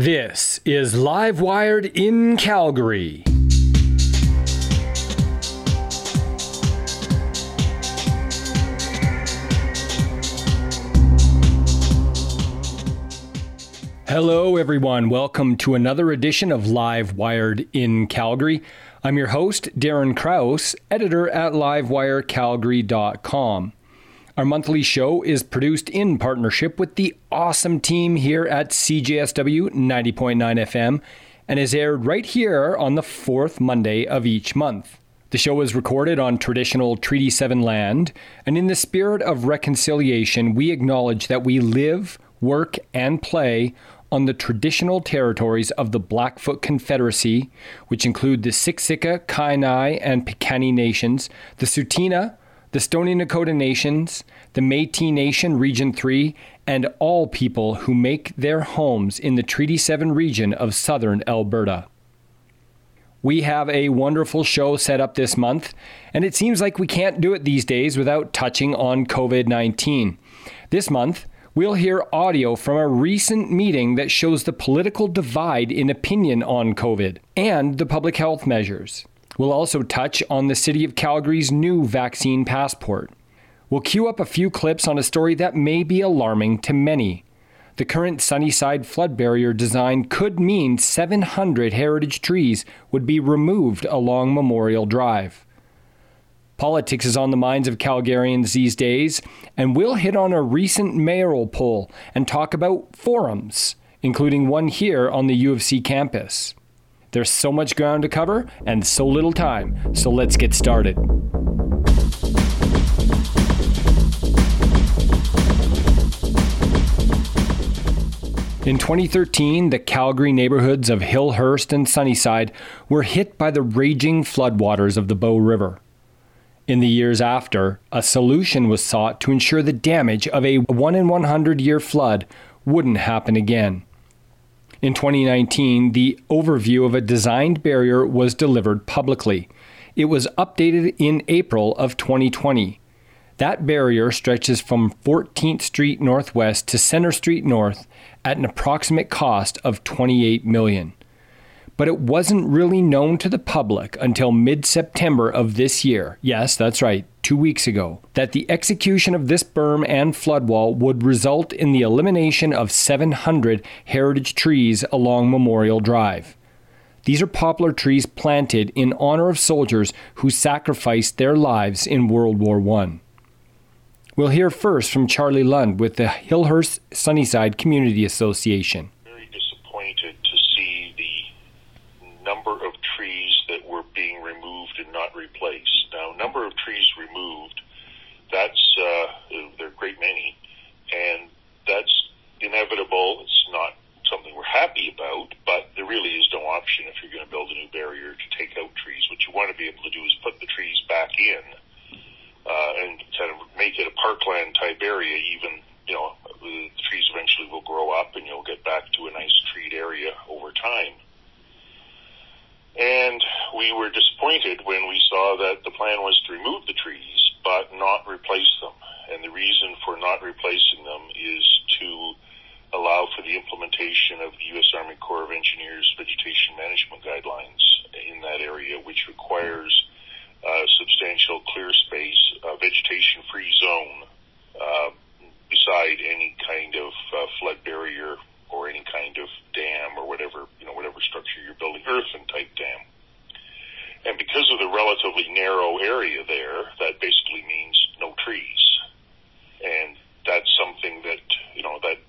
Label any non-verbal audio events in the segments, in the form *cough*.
This is Live Wired in Calgary. Hello, everyone. Welcome to another edition of Live Wired in Calgary. I'm your host, Darren Krause, editor at livewirecalgary.com. Our monthly show is produced in partnership with the awesome team here at CJSW 90.9 FM and is aired right here on the fourth Monday of each month. The show is recorded on traditional Treaty 7 land, and in the spirit of reconciliation, we acknowledge that we live, work, and play on the traditional territories of the Blackfoot Confederacy, which include the Siksika, Kainai, and Piikani nations, the Tsuut'ina, the Stoney Nakoda nations, the Metis Nation Region 3, and all people who make their homes in the Treaty 7 region of southern Alberta. We have a wonderful show set up this month, and it seems like we can't do it these days without touching on COVID 19. This month, we'll hear audio from a recent meeting that shows the political divide in opinion on COVID and the public health measures. We'll also touch on the City of Calgary's new vaccine passport. We'll cue up a few clips on a story that may be alarming to many. The current Sunnyside flood barrier design could mean 700 heritage trees would be removed along Memorial Drive. Politics is on the minds of Calgarians these days, and we'll hit on a recent mayoral poll and talk about forums, including one here on the U of C campus. There's so much ground to cover and so little time, so let's get started. In 2013, the Calgary neighborhoods of Hillhurst and Sunnyside were hit by the raging floodwaters of the Bow River. In the years after, a solution was sought to ensure the damage of a 1 in 100 year flood wouldn't happen again. In 2019, the overview of a designed barrier was delivered publicly. It was updated in April of 2020. That barrier stretches from 14th Street Northwest to Center Street North at an approximate cost of 28 million but it wasn't really known to the public until mid September of this year. Yes, that's right, two weeks ago, that the execution of this berm and floodwall would result in the elimination of 700 heritage trees along Memorial Drive. These are poplar trees planted in honor of soldiers who sacrificed their lives in World War I. We'll hear first from Charlie Lund with the Hillhurst Sunnyside Community Association. Number of trees removed, that's uh, there are a great many, and that's inevitable. It's not something we're happy about, but there really is no option if you're going to build a new barrier to take out trees. What you want to be able to do is put the trees back in uh, and kind of make it a parkland type area. Even you know the trees eventually will grow up, and you'll get back to a nice treed area over time. And we were disappointed when we saw that the plan was to remove the trees, but not replace them. And the reason for not replacing them is to allow for the implementation of the U.S. Army Corps of Engineers vegetation management guidelines in that area, which requires uh, substantial clear space, uh, vegetation-free zone uh, beside any kind of uh, flood barrier or any kind of dam or whatever, you know, whatever structure you're building, earthen type dam. And because of the relatively narrow area there, that basically means no trees. And that's something that, you know, that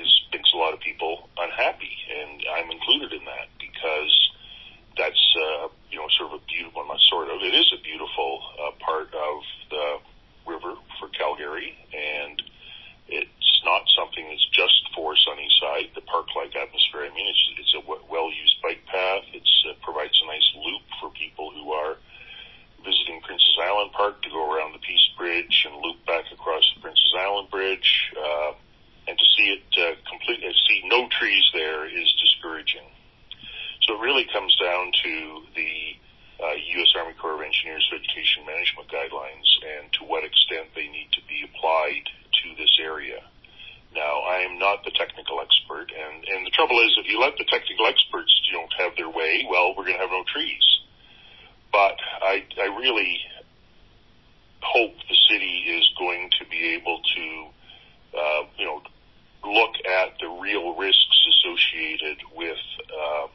is, makes a lot of people unhappy. And I'm included in that because that's, uh, you know, sort of a beautiful, well, not sort of, it is a beautiful uh, part of the river for Calgary. And it's not something that's just for Sunnyside, the park-like atmosphere. I mean, it's it's a well-used bike path. It uh, provides a nice loop for people who are visiting Princess Island Park to go around the Peace Bridge and loop back across the Princess Island Bridge. Uh, and to see it uh, complete, uh, see no trees there is discouraging. So it really comes down to the uh, U.S. Army Corps of Engineers vegetation management guidelines and to what extent they need to be applied to this area. Now, I am not the technical expert, and, and the trouble is, if you let the technical experts you know, have their way, well, we're going to have no trees. But I, I really hope the city is going to be able to, uh, you know, look at the real risks associated with uh,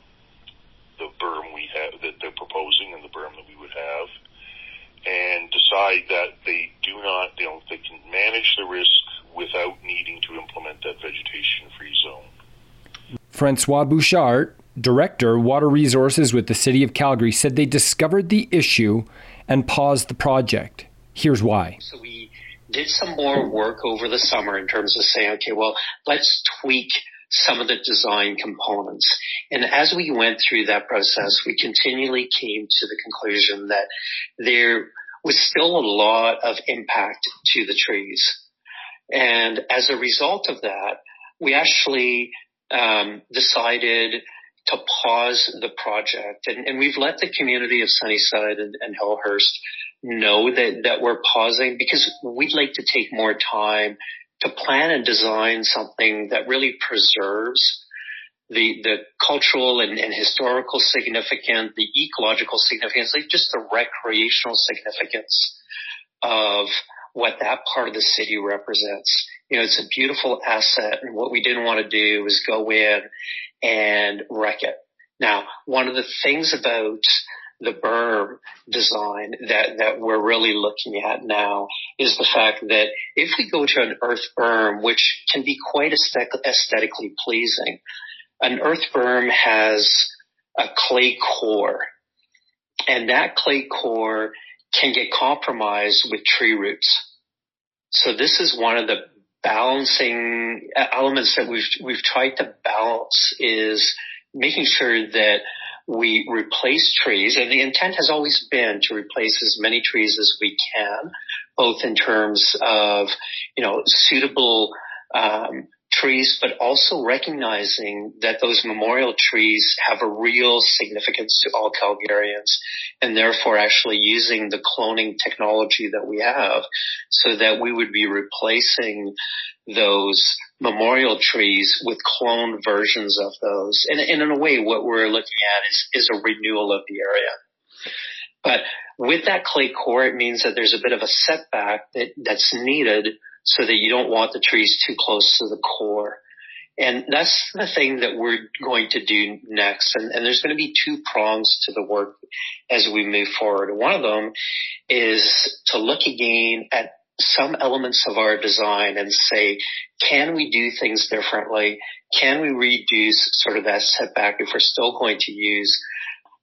the berm we have that they're proposing and the berm that we would have, and decide that they do not, you know, they can manage the risk without needing to implement that vegetation-free zone. Francois Bouchart, Director, Water Resources with the City of Calgary, said they discovered the issue and paused the project. Here's why. So we did some more work over the summer in terms of saying, okay, well, let's tweak some of the design components. And as we went through that process, we continually came to the conclusion that there was still a lot of impact to the trees. And as a result of that, we actually um, decided to pause the project. And, and, we've let the community of Sunnyside and, and Hillhurst know that, that we're pausing because we'd like to take more time to plan and design something that really preserves the, the cultural and, and historical significance, the ecological significance, like just the recreational significance of what that part of the city represents. You know, it's a beautiful asset and what we didn't want to do was go in and wreck it. Now, one of the things about the berm design that, that we're really looking at now is the fact that if we go to an earth berm, which can be quite aesthetically pleasing, an earth berm has a clay core and that clay core can get compromised with tree roots. So this is one of the balancing elements that we've, we've tried to balance is making sure that we replace trees and the intent has always been to replace as many trees as we can, both in terms of, you know, suitable, um, trees, but also recognizing that those memorial trees have a real significance to all Calgarians and therefore actually using the cloning technology that we have so that we would be replacing those memorial trees with cloned versions of those. And, and in a way, what we're looking at is, is a renewal of the area. But with that clay core, it means that there's a bit of a setback that, that's needed so that you don't want the trees too close to the core. And that's the thing that we're going to do next. And, and, there's going to be two prongs to the work as we move forward. One of them is to look again at some elements of our design and say, can we do things differently? Can we reduce sort of that setback if we're still going to use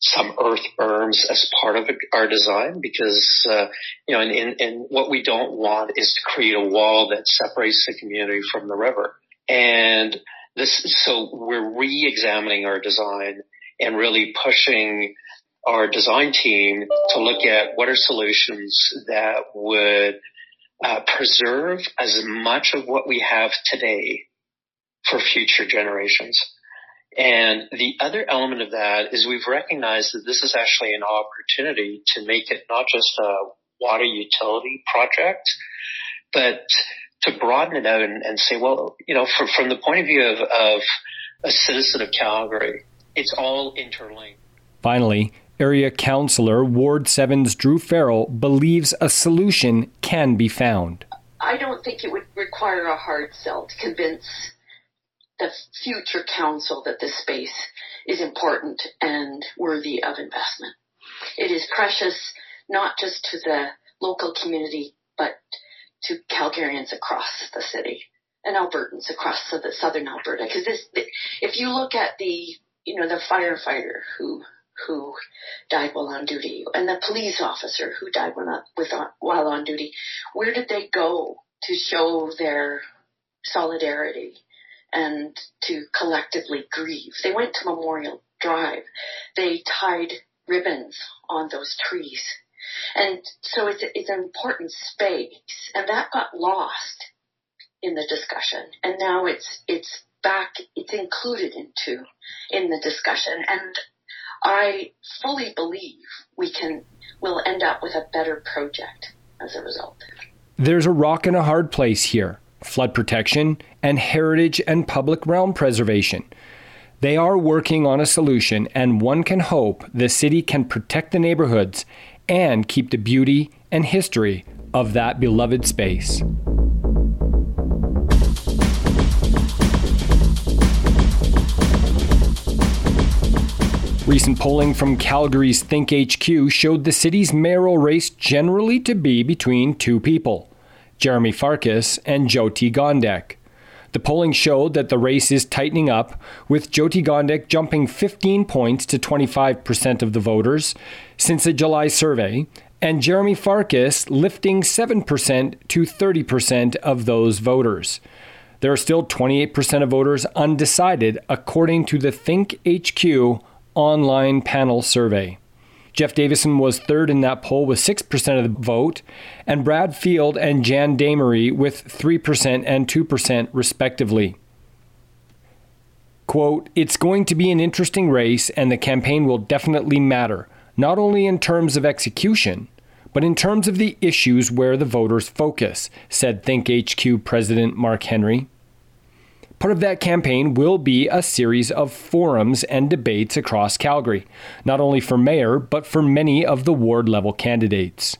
some earth berms as part of our design because, uh, you know, and, and, and, what we don't want is to create a wall that separates the community from the river. And this, so we're re-examining our design and really pushing our design team to look at what are solutions that would uh, preserve as much of what we have today for future generations. And the other element of that is we've recognized that this is actually an opportunity to make it not just a water utility project, but to broaden it out and, and say, well, you know, for, from the point of view of, of a citizen of Calgary, it's all interlinked. Finally, Area Councillor Ward 7's Druh Farrell believes a solution can be found. I don't think it would require a hard sell to convince the future council that this space is important and worthy of investment. It is precious not just to the local community, but to Calgarians across the city and Albertans across the southern Alberta. Because this, if you look at the, you know, the firefighter who who died while on duty and the police officer who died when, uh, with, uh, while on duty, where did they go to show their solidarity and to collectively grieve. They went to Memorial Drive. They tied ribbons on those trees. And so it's, it's an important space and that got lost in the discussion. And now it's, it's back, it's included into, in the discussion. And I fully believe we can, we'll end up with a better project as a result. There's a rock and a hard place here flood protection, and heritage and public realm preservation. They are working on a solution, and one can hope the city can protect the neighborhoods and keep the beauty and history of that beloved space. Recent polling from Calgary's Think HQ showed the city's mayoral race generally to be between two people Jeremy Farkas and Jyoti Gondek. The polling showed that the race is tightening up, with Jyoti Gondek jumping 15 points to 25% of the voters since a July survey, and Jeremy Farkas lifting 7% to 30% of those voters. There are still 28% of voters undecided, according to the Think HQ online panel survey. Jeff Davison was third in that poll with 6% of the vote, and Brad Field and Jan Damery with 3% and 2% respectively. Quote, It's going to be an interesting race, and the campaign will definitely matter, not only in terms of execution, but in terms of the issues where the voters focus, said Think HQ President Mark Henry. Part of that campaign will be a series of forums and debates across Calgary, not only for mayor, but for many of the ward level candidates.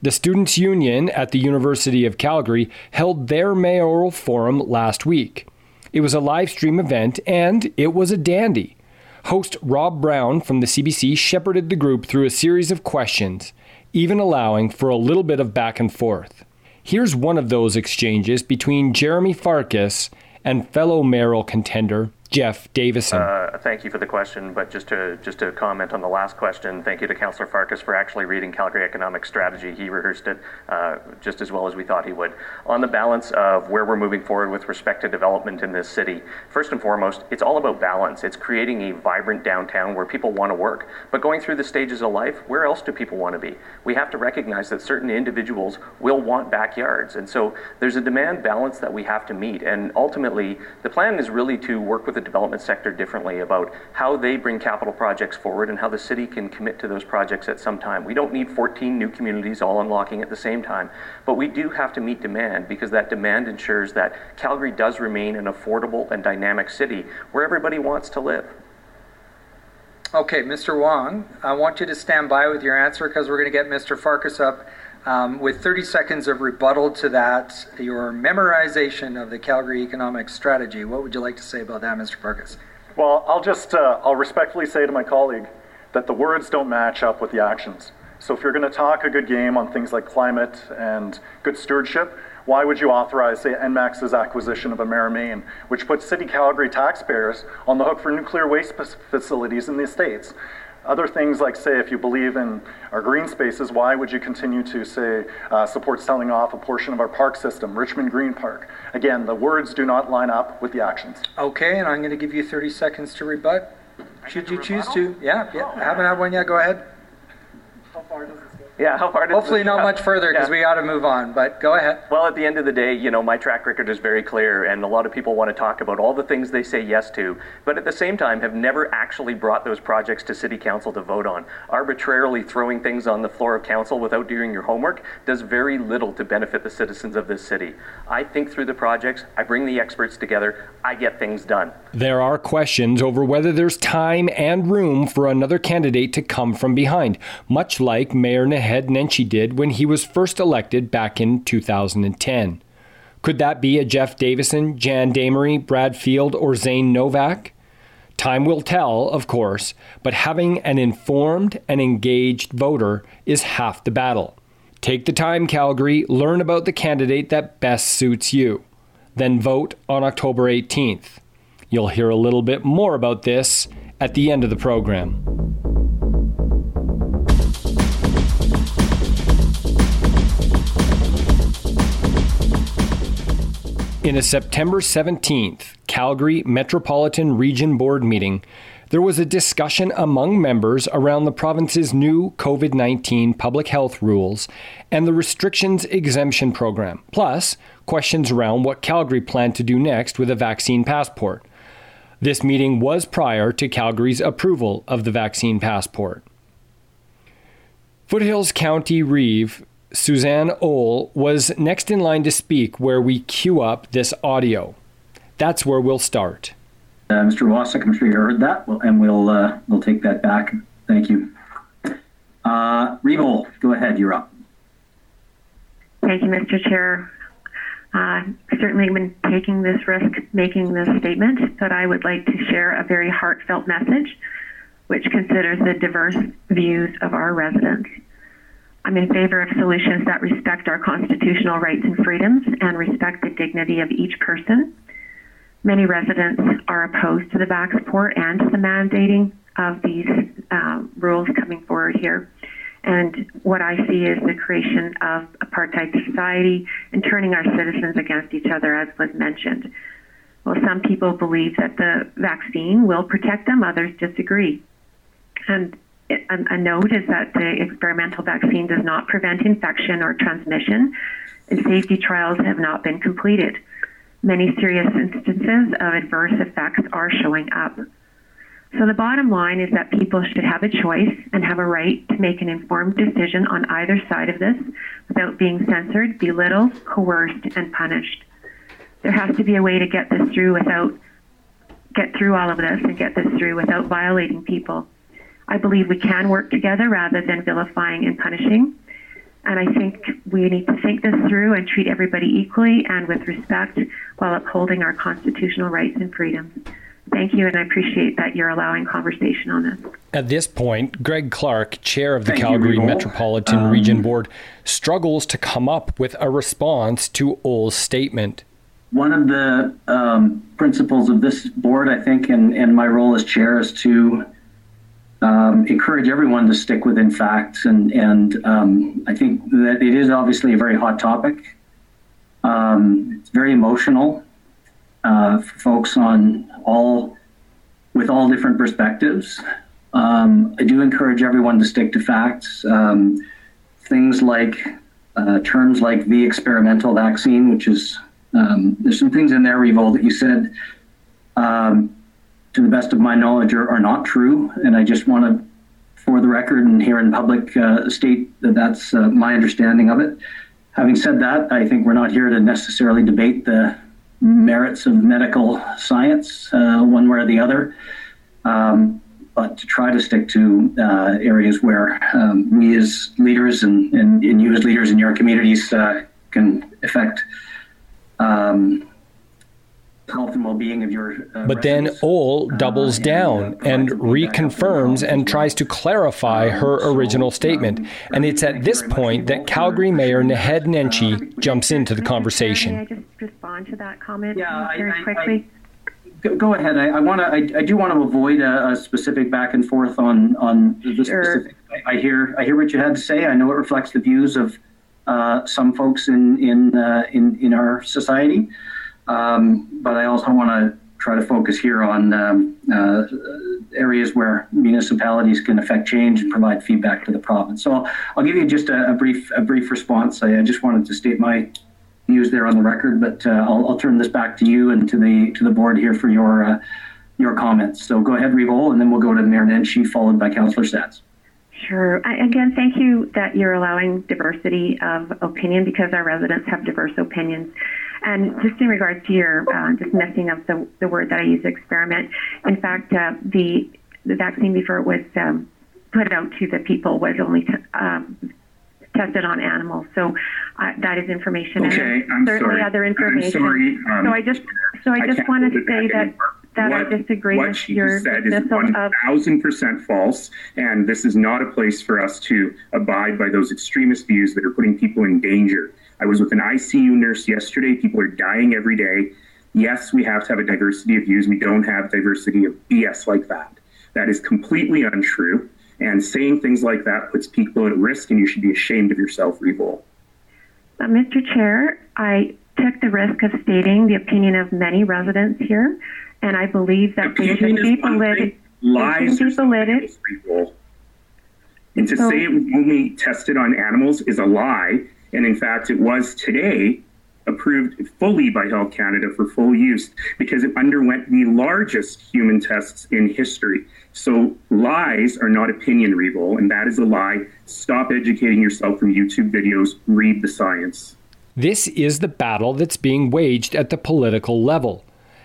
The Students' Union at the University of Calgary held their mayoral forum last week. It was a live stream event and it was a dandy. Host Rob Brown from the CBC shepherded the group through a series of questions, even allowing for a little bit of back and forth. Here's one of those exchanges between Jeremy Farkas and fellow mayoral contender Jeff Davison. Uh, thank you for the question, but just to just to comment on the last question, thank you to Councillor Farkas for actually reading Calgary Economic Strategy. He rehearsed it uh, just as well as we thought he would. On the balance of where we're moving forward with respect to development in this city, first and foremost, it's all about balance. It's creating a vibrant downtown where people want to work. But going through the stages of life, where else do people want to be? We have to recognize that certain individuals will want backyards, and so there's a demand balance that we have to meet. And ultimately, the plan is really to work with the development sector differently about how they bring capital projects forward and how the city can commit to those projects at some time. We don't need 14 new communities all unlocking at the same time, but we do have to meet demand because that demand ensures that Calgary does remain an affordable and dynamic city where everybody wants to live. Okay, Mr. Wong, I want you to stand by with your answer because we're going to get Mr. Farkas up um, with 30 seconds of rebuttal to that, your memorization of the Calgary Economic Strategy, what would you like to say about that, Mr. Farkas? Well, I'll just uh, I'll respectfully say to my colleague that the words don't match up with the actions. So if you're going to talk a good game on things like climate and good stewardship, why would you authorize, say, ENMAX's acquisition of Emera Maine, which puts City Calgary taxpayers on the hook for nuclear waste facilities in the States? Other things like, say, if you believe in our green spaces, why would you continue to, say, uh, support selling off a portion of our park system, Richmond Green Park? Again, the words do not line up with the actions. Okay, and I'm going to give you 30 seconds to rebut. Should you choose to? Yeah, yeah. Oh, haven't had one yet. Go ahead. How far does this *laughs* yeah, how far Hopefully not much further because yeah. we ought to move on, but go ahead. Well, at the end of the day, you know, my track record is very clear, and a lot of people want to talk about all the things they say yes to, but at the same time have never actually brought those projects to City Council to vote on. Arbitrarily throwing things on the floor of Council without doing your homework does very little to benefit the citizens of this city. I think through the projects, I bring the experts together, I get things done. There are questions over whether there's time and room for another candidate to come from behind, much like Mayor Naheed Nenshi did when he was first elected back in 2010. Could that be a Jeff Davison, Jan Damery, Brad Field, or Zane Novak? Time will tell, of course, but having an informed and engaged voter is half the battle. Take the time, Calgary, learn about the candidate that best suits you. Then vote on October 18th. You'll hear a little bit more about this at the end of the program. In a September 17th Calgary Metropolitan Region Board meeting, there was a discussion among members around the province's new COVID 19 public health rules and the restrictions exemption program, plus questions around what Calgary planned to do next with a vaccine passport. This meeting was prior to Calgary's approval of the vaccine passport. Foothills County Reeve Suzanne Oel was next in line to speak where we queue up this audio. That's where we'll start. Uh, Mr. Wasik, I'm sure you heard that, and we'll uh, we'll take that back. Thank you. Uh, Revolt, go ahead. You're up. Thank you, Mr. Chair. Uh, certainly have been taking this risk making this statement, but I would like to share a very heartfelt message which considers the diverse views of our residents. I'm in favor of solutions that respect our constitutional rights and freedoms and respect the dignity of each person. Many residents are opposed to the back support and to the mandating of these uh, rules coming forward here. And what I see is the creation of apartheid society and turning our citizens against each other, as was mentioned. Well, some people believe that the vaccine will protect them, others disagree. And a note is that the experimental vaccine does not prevent infection or transmission, and safety trials have not been completed. Many serious instances of adverse effects are showing up. So the bottom line is that people should have a choice and have a right to make an informed decision on either side of this without being censored, belittled, coerced, and punished. There has to be a way to get this through without get through all of this and get this through without violating people. I believe we can work together rather than vilifying and punishing. And I think we need to think this through and treat everybody equally and with respect while upholding our constitutional rights and freedoms. Thank you, and I appreciate that you're allowing conversation on this. At this point, Greg Clark, chair of the Thank Calgary you, Metropolitan um, Region Board, struggles to come up with a response to Oel's statement. One of the um, principles of this board, I think, and, and my role as chair is to um, encourage everyone to stick within facts. And, and um, I think that it is obviously a very hot topic. Um, it's very emotional uh, for folks on all with all different perspectives. Um, I do encourage everyone to stick to facts. Um, things like uh, terms like the experimental vaccine, which is um, there's some things in there, Revolt, that you said to the best of my knowledge, are, are not true. And I just want to, for the record and here in public, uh, state that that's uh, my understanding of it. Having said that, I think we're not here to necessarily debate the merits of medical science, uh, one way or the other, um, but to try to stick to uh, areas where um, we as leaders and, and, and, you as leaders in your communities uh, can affect um, health and well-being of your. Uh, but then Oel uh, doubles uh, down and, and reconfirms and tries to clarify um, her original statement. Um, and it's at this point that Calgary Mayor Naheed Nenshi uh, jumps into the conversation. May I just respond to that comment yeah, very I, quickly? I, go ahead. I, I want to. I, I, do want to avoid a, a, specific back and forth on on the sure. specific. I, hear. I hear what you had to say. I know it reflects the views of uh, some folks in in uh, in in our society. Um, but I also want to try to focus here on um, uh, areas where municipalities can affect change and provide feedback to the province. So I'll, I'll give you just a, a, brief a brief response. I, I, just wanted to state my views there on the record, but uh, I'll, I'll, turn this back to you and to the to the board here for your uh, your comments. So go ahead, Revol, and then we'll go to Mayor Nenshi, followed by Councillor Stats. Sure. I, again, thank you that you're allowing diversity of opinion because our residents have diverse opinions. And just in regards to your uh, just messing up the, the word that I use, experiment. In fact, uh, the the vaccine before it was um, put out to the people was only t- um, tested on animals. So uh, that is information. Okay, and I'm certainly sorry. other information. I'm sorry. Um, so I just so I just want to say that that what, I disagree what with she your said is one thousand percent false, and this is not a place for us to abide by those extremist views that are putting people in danger. I was with an ICU nurse yesterday. People are dying every day. Yes, we have to have a diversity of views. We don't have diversity of BS like that. That is completely untrue. And saying things like that puts people at risk, and you should be ashamed of yourself, Revol. Uh, Mr. Chair, I took the risk of stating the opinion of many residents here, and I believe that they should be belittled. Lies be belittled. And to so, say it was only tested on animals is a lie and in fact, it was today approved fully by Health Canada for full use because it underwent the largest human tests in history. So lies are not opinion, Revo, and that is a lie. Stop educating yourself from YouTube videos. Read the science. This is the battle that's being waged at the political level.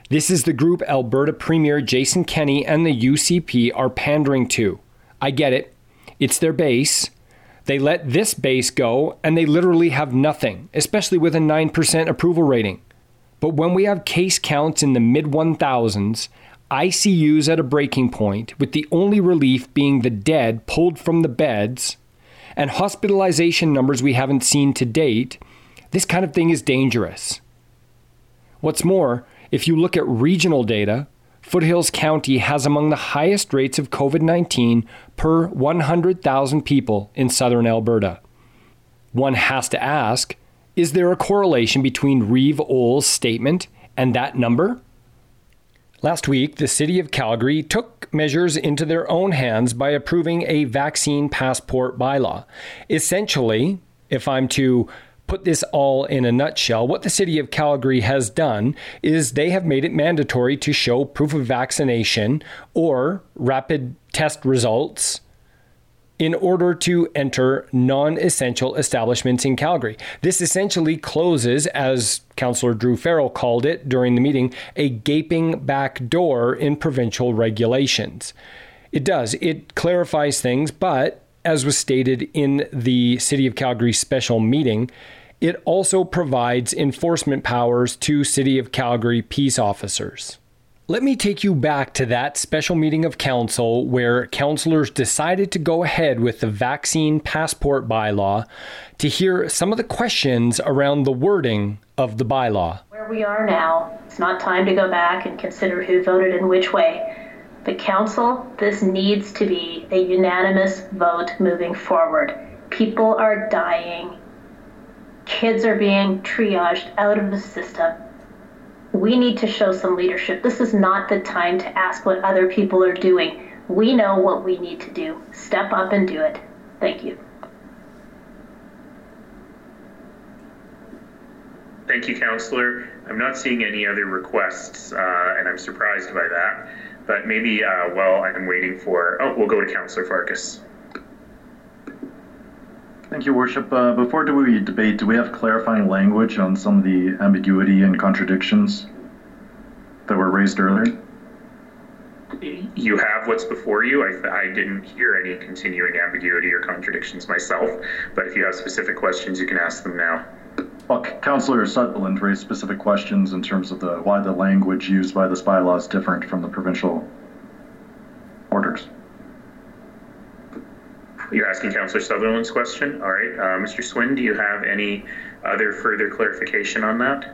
This is the group Alberta Premier Jason Kenney and the UCP are pandering to. I get it. It's their base. They let this base go and they literally have nothing, especially with a 9% approval rating. But when we have case counts in the mid 1000s, ICUs at a breaking point, with the only relief being the dead pulled from the beds, and hospitalization numbers we haven't seen to date, this kind of thing is dangerous. What's more, if you look at regional data, Foothills County has among the highest rates of COVID 19 per 100,000 people in southern Alberta. One has to ask is there a correlation between Reeve Oel's statement and that number? Last week, the City of Calgary took measures into their own hands by approving a vaccine passport bylaw. Essentially, if I'm to put this all in a nutshell, what the city of Calgary has done is they have made it mandatory to show proof of vaccination or rapid test results in order to enter non essential establishments in Calgary. This essentially closes, as Councillor Druh Farrell called it during the meeting, a gaping back door in provincial regulations. It does, it clarifies things, but as was stated in the City of Calgary special meeting, it also provides enforcement powers to City of Calgary peace officers. Let me take you back to that special meeting of council where councillors decided to go ahead with the vaccine passport bylaw to hear some of the questions around the wording of the bylaw. Where we are now, it's not time to go back and consider who voted in which way. The council, this needs to be a unanimous vote moving forward. People are dying. Kids are being triaged out of the system. We need to show some leadership. This is not the time to ask what other people are doing. We know what we need to do. Step up and do it. Thank you. Thank you, Councillor. I'm not seeing any other requests, uh, and I'm surprised by that. But maybe uh, while I'm waiting for, oh, we'll go to Councillor Farkas. Thank you, Worship. Uh, before do we debate, do we have clarifying language on some of the ambiguity and contradictions that were raised earlier? You have what's before you. I, I didn't hear any continuing ambiguity or contradictions myself, but if you have specific questions, you can ask them now. Well, Councillor Sutherland raised specific questions in terms of the why the language used by this bylaw is different from the provincial orders. You're asking Councillor Sutherland's question? All right. Uh, Mr. Swin, do you have any other further clarification on that?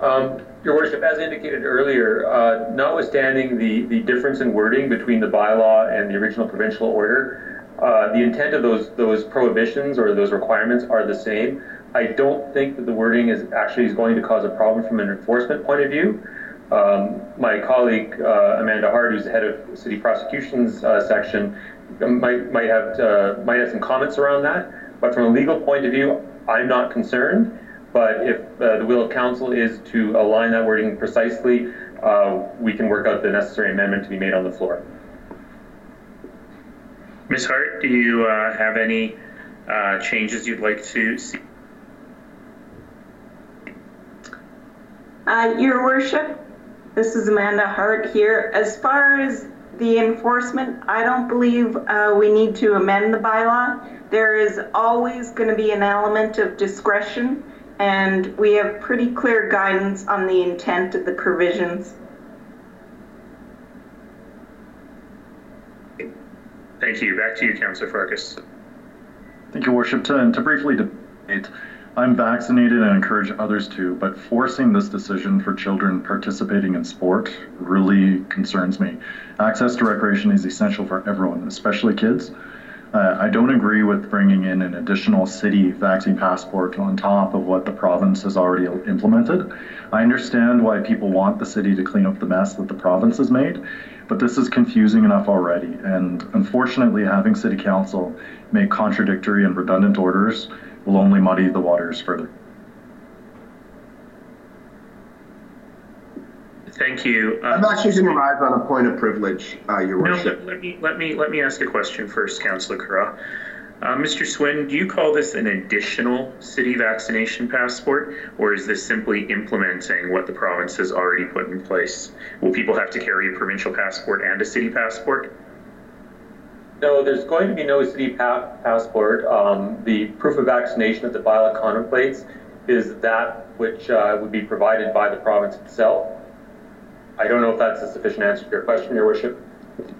Um, Your Worship, as indicated earlier, uh, notwithstanding the, the difference in wording between the bylaw and the original provincial order, uh, the intent of those those prohibitions or those requirements are the same. I don't think that the wording is actually is going to cause a problem from an enforcement point of view. Um, my colleague uh, Amanda Hart, who's the head of city prosecutions uh, section, might might have uh, might have some comments around that. But from a legal point of view, I'm not concerned. But if uh, the will of council is to align that wording precisely, we can work out the necessary amendment to be made on the floor. Ms. Hart, do you uh, have any uh, changes you'd like to see? Uh, Your Worship, this is Amanda Hart here. As far as the enforcement, I don't believe uh, we need to amend the bylaw. There is always going to be an element of discretion, and we have pretty clear guidance on the intent of the provisions. Thank you. Back to you, Councillor Farkas. Thank you, Worship. To, to briefly debate, I'm vaccinated and encourage others to, but forcing this decision for children participating in sport really concerns me. Access to recreation is essential for everyone, especially kids. Uh, I don't agree with bringing in an additional city vaccine passport on top of what the province has already implemented. I understand why people want the city to clean up the mess that the province has made, but this is confusing enough already, and unfortunately, having City Council make contradictory and redundant orders will only muddy the waters further. Thank you. Uh, I'm not going to arrive on a point of privilege, uh, Your Worship. No, let, let, me, let, me, let me ask a question first, Councillor Carra. Uh, Mr. Swin, do you call this an additional city vaccination passport, or is this simply implementing what the province has already put in place? Will people have to carry a provincial passport and a city passport? No, there's going to be no city pa- passport. Um, the proof of vaccination that the bylaw contemplates is that which uh, would be provided by the province itself. I don't know if that's a sufficient answer to your question, Your Worship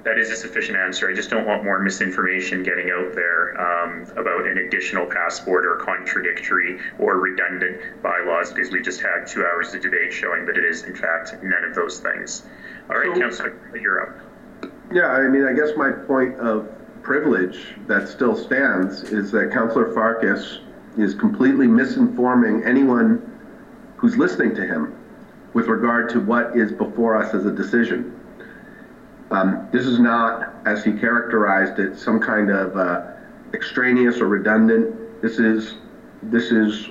that is a sufficient answer. I just don't want more misinformation getting out there um, about an additional passport or contradictory or redundant bylaws because we just had two hours of debate showing that it is, in fact, none of those things. All right, so, Councillor, you're up. Yeah, I mean, I guess my point of privilege that still stands is that Councillor Farkas is completely misinforming anyone who's listening to him with regard to what is before us as a decision. Um, this is not, as he characterized it, some kind of uh, extraneous or redundant. This is, this is,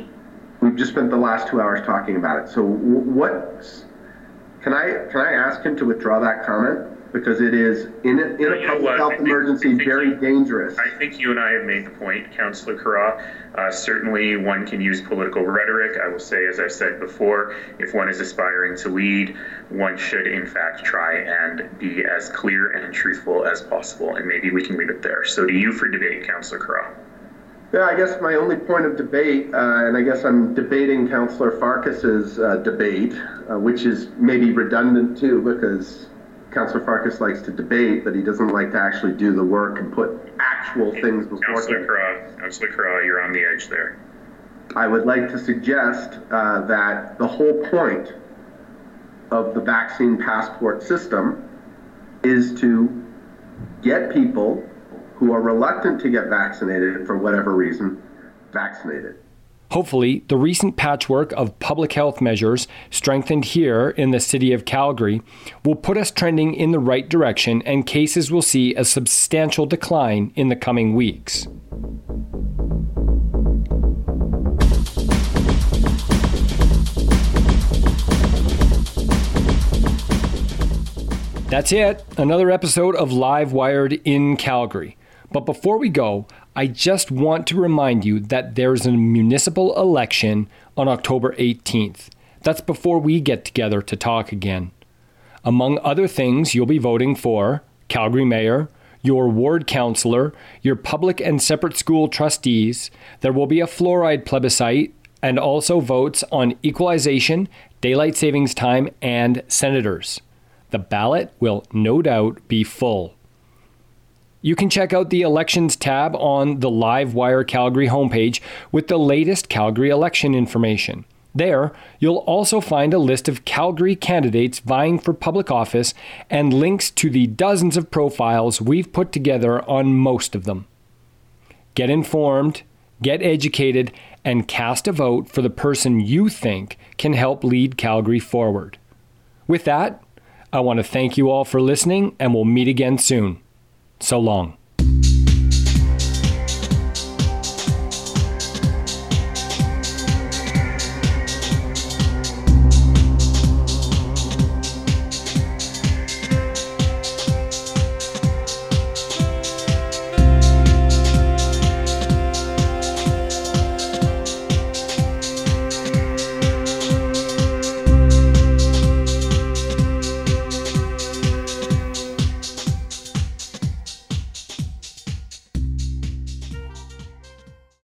we've just spent the last two hours talking about it. So what, can I, can I ask him to withdraw that comment? Because it is in a, in a public health emergency very dangerous. I think you and I have made the point, Councillor Carra. Uh, certainly, one can use political rhetoric. I will say, as I've said before, if one is aspiring to lead, one should in fact try and be as clear and truthful as possible. And maybe we can leave it there. So, to you for debate, Councillor Carra. Yeah, I guess my only point of debate, uh, and I guess I'm debating Councillor Farkas's uh, debate, uh, which is maybe redundant too, because Councillor Farkas likes to debate, but he doesn't like to actually do the work and put actual things before Councillor Carra, Councillor Carra, you're on the edge there. I would like to suggest uh, that the whole point of the vaccine passport system is to get people who are reluctant to get vaccinated for whatever reason vaccinated. Hopefully, the recent patchwork of public health measures strengthened here in the city of Calgary will put us trending in the right direction and cases will see a substantial decline in the coming weeks. That's it. Another episode of Live Wired in Calgary. But before we go, I just want to remind you that there's a municipal election on October 18th. That's before we get together to talk again. Among other things, you'll be voting for Calgary Mayor, your ward councillor, your public and separate school trustees. There will be a fluoride plebiscite and also votes on equalization, daylight savings time, and senators. The ballot will no doubt be full. You can check out the elections tab on the Livewire Calgary homepage with the latest Calgary election information. There, you'll also find a list of Calgary candidates vying for public office and links to the dozens of profiles we've put together on most of them. Get informed, get educated, and cast a vote for the person you think can help lead Calgary forward. With that, I want to thank you all for listening, and we'll meet again soon. So long.